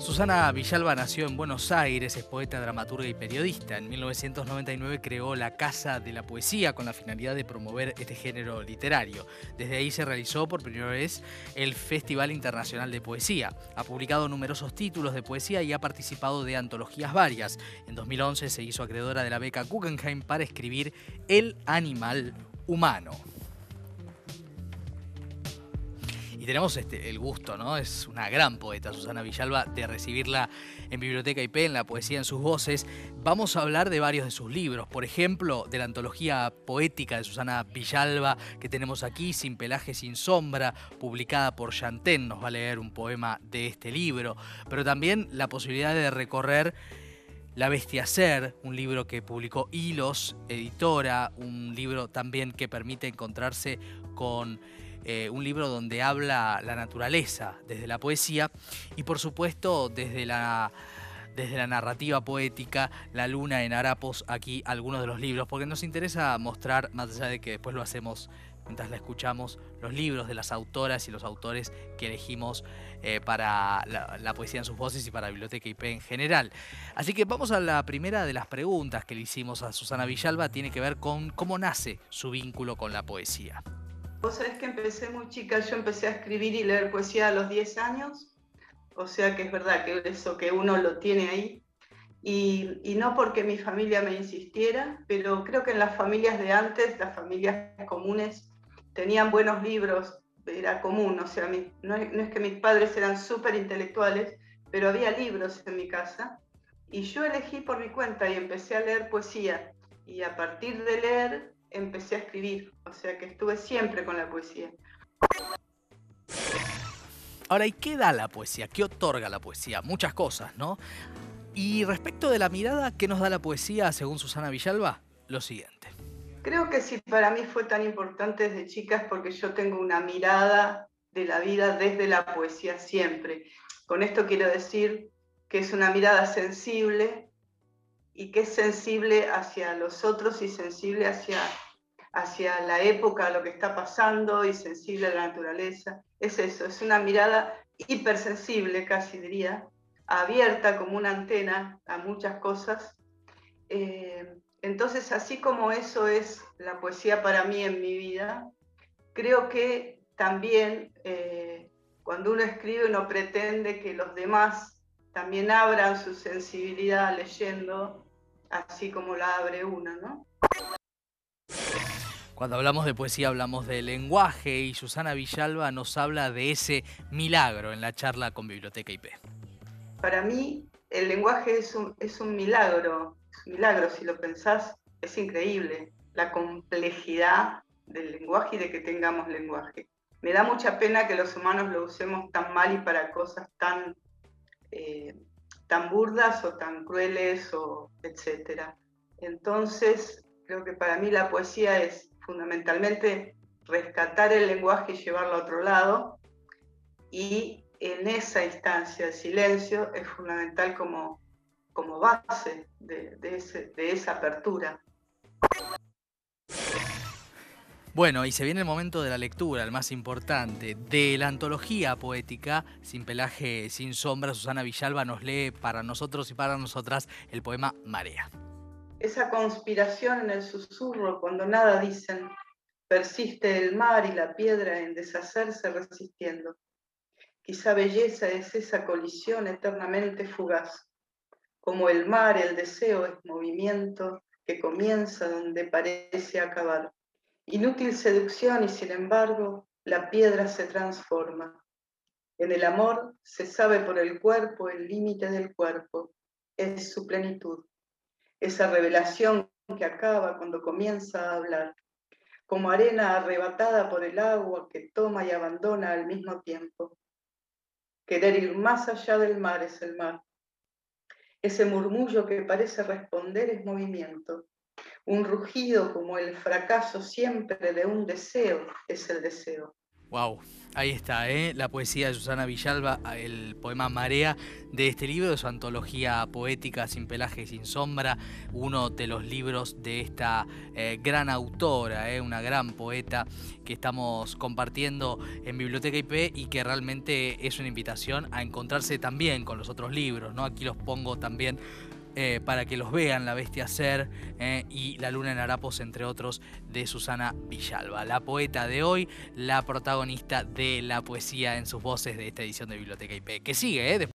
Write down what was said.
Susana Villalba nació en Buenos Aires, es poeta, dramaturga y periodista. En 1999 creó la Casa de la Poesía con la finalidad de promover este género literario. Desde ahí se realizó por primera vez el Festival Internacional de Poesía. Ha publicado numerosos títulos de poesía y ha participado de antologías varias. En 2011 se hizo acreedora de la beca Guggenheim para escribir El animal humano. Y tenemos este, el gusto, ¿no? Es una gran poeta, Susana Villalba, de recibirla en Biblioteca IP, en la poesía en sus voces. Vamos a hablar de varios de sus libros, por ejemplo, de la antología poética de Susana Villalba que tenemos aquí, Sin pelaje, sin sombra, publicada por Chantén, nos va a leer un poema de este libro, pero también la posibilidad de recorrer la Bestia Ser, un libro que publicó Hilos, editora, un libro también que permite encontrarse con eh, un libro donde habla la naturaleza desde la poesía y por supuesto desde la, desde la narrativa poética, La Luna en Harapos, aquí algunos de los libros, porque nos interesa mostrar, más allá de que después lo hacemos mientras la escuchamos, los libros de las autoras y los autores que elegimos eh, para la, la, poesía en sus voces y para Biblioteca IP en general. Así que vamos a la primera de las preguntas que le hicimos a Susana Villalba, tiene que ver con cómo nace su vínculo con la poesía. Vos sabés que empecé muy chica, yo empecé a escribir y leer poesía a los 10 años, o sea que es verdad que eso que uno lo tiene ahí. Y, y, no porque mi familia me insistiera, pero creo que en las familias de antes, las familias comunes, tenían buenos libros, era común, o sea, mi, no, no, es que mis padres eran súper intelectuales, pero había libros en mi casa. Y yo elegí por mi cuenta y empecé a leer poesía. Y a partir de leer empecé a escribir, o sea que estuve siempre con la poesía. Ahora, ¿y qué da la poesía? ¿Qué otorga la poesía? Muchas cosas, ¿no? Y respecto de la mirada, ¿qué nos da la poesía según Susana Villalba? Lo siguiente. Creo que sí, para mí fue tan importante desde chicas porque yo tengo una mirada de la vida desde la poesía siempre. Con esto quiero decir que es una mirada sensible, y que es sensible hacia los otros y sensible hacia, hacia la época, lo que está pasando y sensible a la naturaleza. Es eso, es una mirada hipersensible, casi diría, abierta como una antena a muchas cosas. Eh, entonces, así como eso es la poesía para mí en mi vida, creo que también eh, cuando uno escribe uno pretende que los demás también abran su sensibilidad leyendo, así como la abre una, ¿no? Cuando hablamos de poesía hablamos de lenguaje y Susana Villalba nos habla de ese milagro en la charla con Biblioteca IP. Para mí el lenguaje es un, es un milagro, es un milagro si lo pensás, es increíble la complejidad del lenguaje y de que tengamos lenguaje. Me da mucha pena que los humanos lo usemos tan mal y para cosas tan eh, tan burdas o tan crueles o etcétera. Entonces, creo que para mí la poesía es fundamentalmente rescatar el lenguaje y llevarlo a otro lado y en esa instancia el silencio es fundamental como, como base de esa apertura. Bueno, y se viene el momento de la lectura, el más importante, de la antología poética Sin pelaje, sin sombra. Susana Villalba nos lee para nosotros y para nosotras el poema Marea. Esa conspiración en el susurro, cuando nada dicen, persiste el mar y la piedra en deshacerse resistiendo. Quizá belleza es esa colisión eternamente fugaz. Como el mar, el deseo es movimiento que comienza donde parece acabar Inútil seducción y sin embargo la piedra se transforma. En el amor se sabe por el cuerpo el límite del cuerpo, es su plenitud. Esa revelación que acaba cuando comienza a hablar, como arena arrebatada por el agua que toma y abandona al mismo tiempo. Querer ir más allá del mar es el mar. Ese murmullo que parece responder es movimiento. Un rugido como el fracaso siempre de un deseo es el deseo. Wow, ahí está, ¿eh? la poesía de Susana Villalba, el poema Marea de este libro, de su antología poética Sin pelaje y sin sombra, uno de los libros de esta eh, gran autora, ¿eh? una gran poeta que estamos compartiendo en Biblioteca IP y que realmente es una invitación a encontrarse también con los otros libros. ¿no? Aquí los pongo también eh, para que los vean, La Bestia Ser eh, y La Luna en Harapos, entre otros, de Susana Villalba, la poeta de hoy, la protagonista de la poesía en sus voces de esta edición de Biblioteca IP, que sigue, ¿eh?